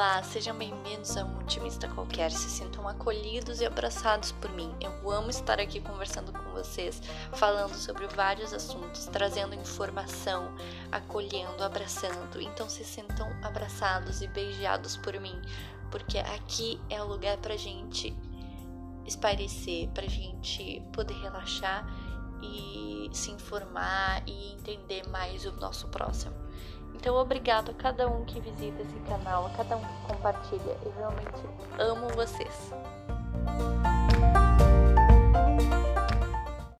Olá, sejam bem-vindos a um otimista qualquer. Se sintam acolhidos e abraçados por mim. Eu amo estar aqui conversando com vocês, falando sobre vários assuntos, trazendo informação, acolhendo, abraçando. Então se sintam abraçados e beijados por mim, porque aqui é o lugar pra gente espairecer, pra gente poder relaxar e se informar e entender mais o nosso próximo. Então, obrigado a cada um que visita esse canal, a cada um que compartilha. Eu realmente amo vocês.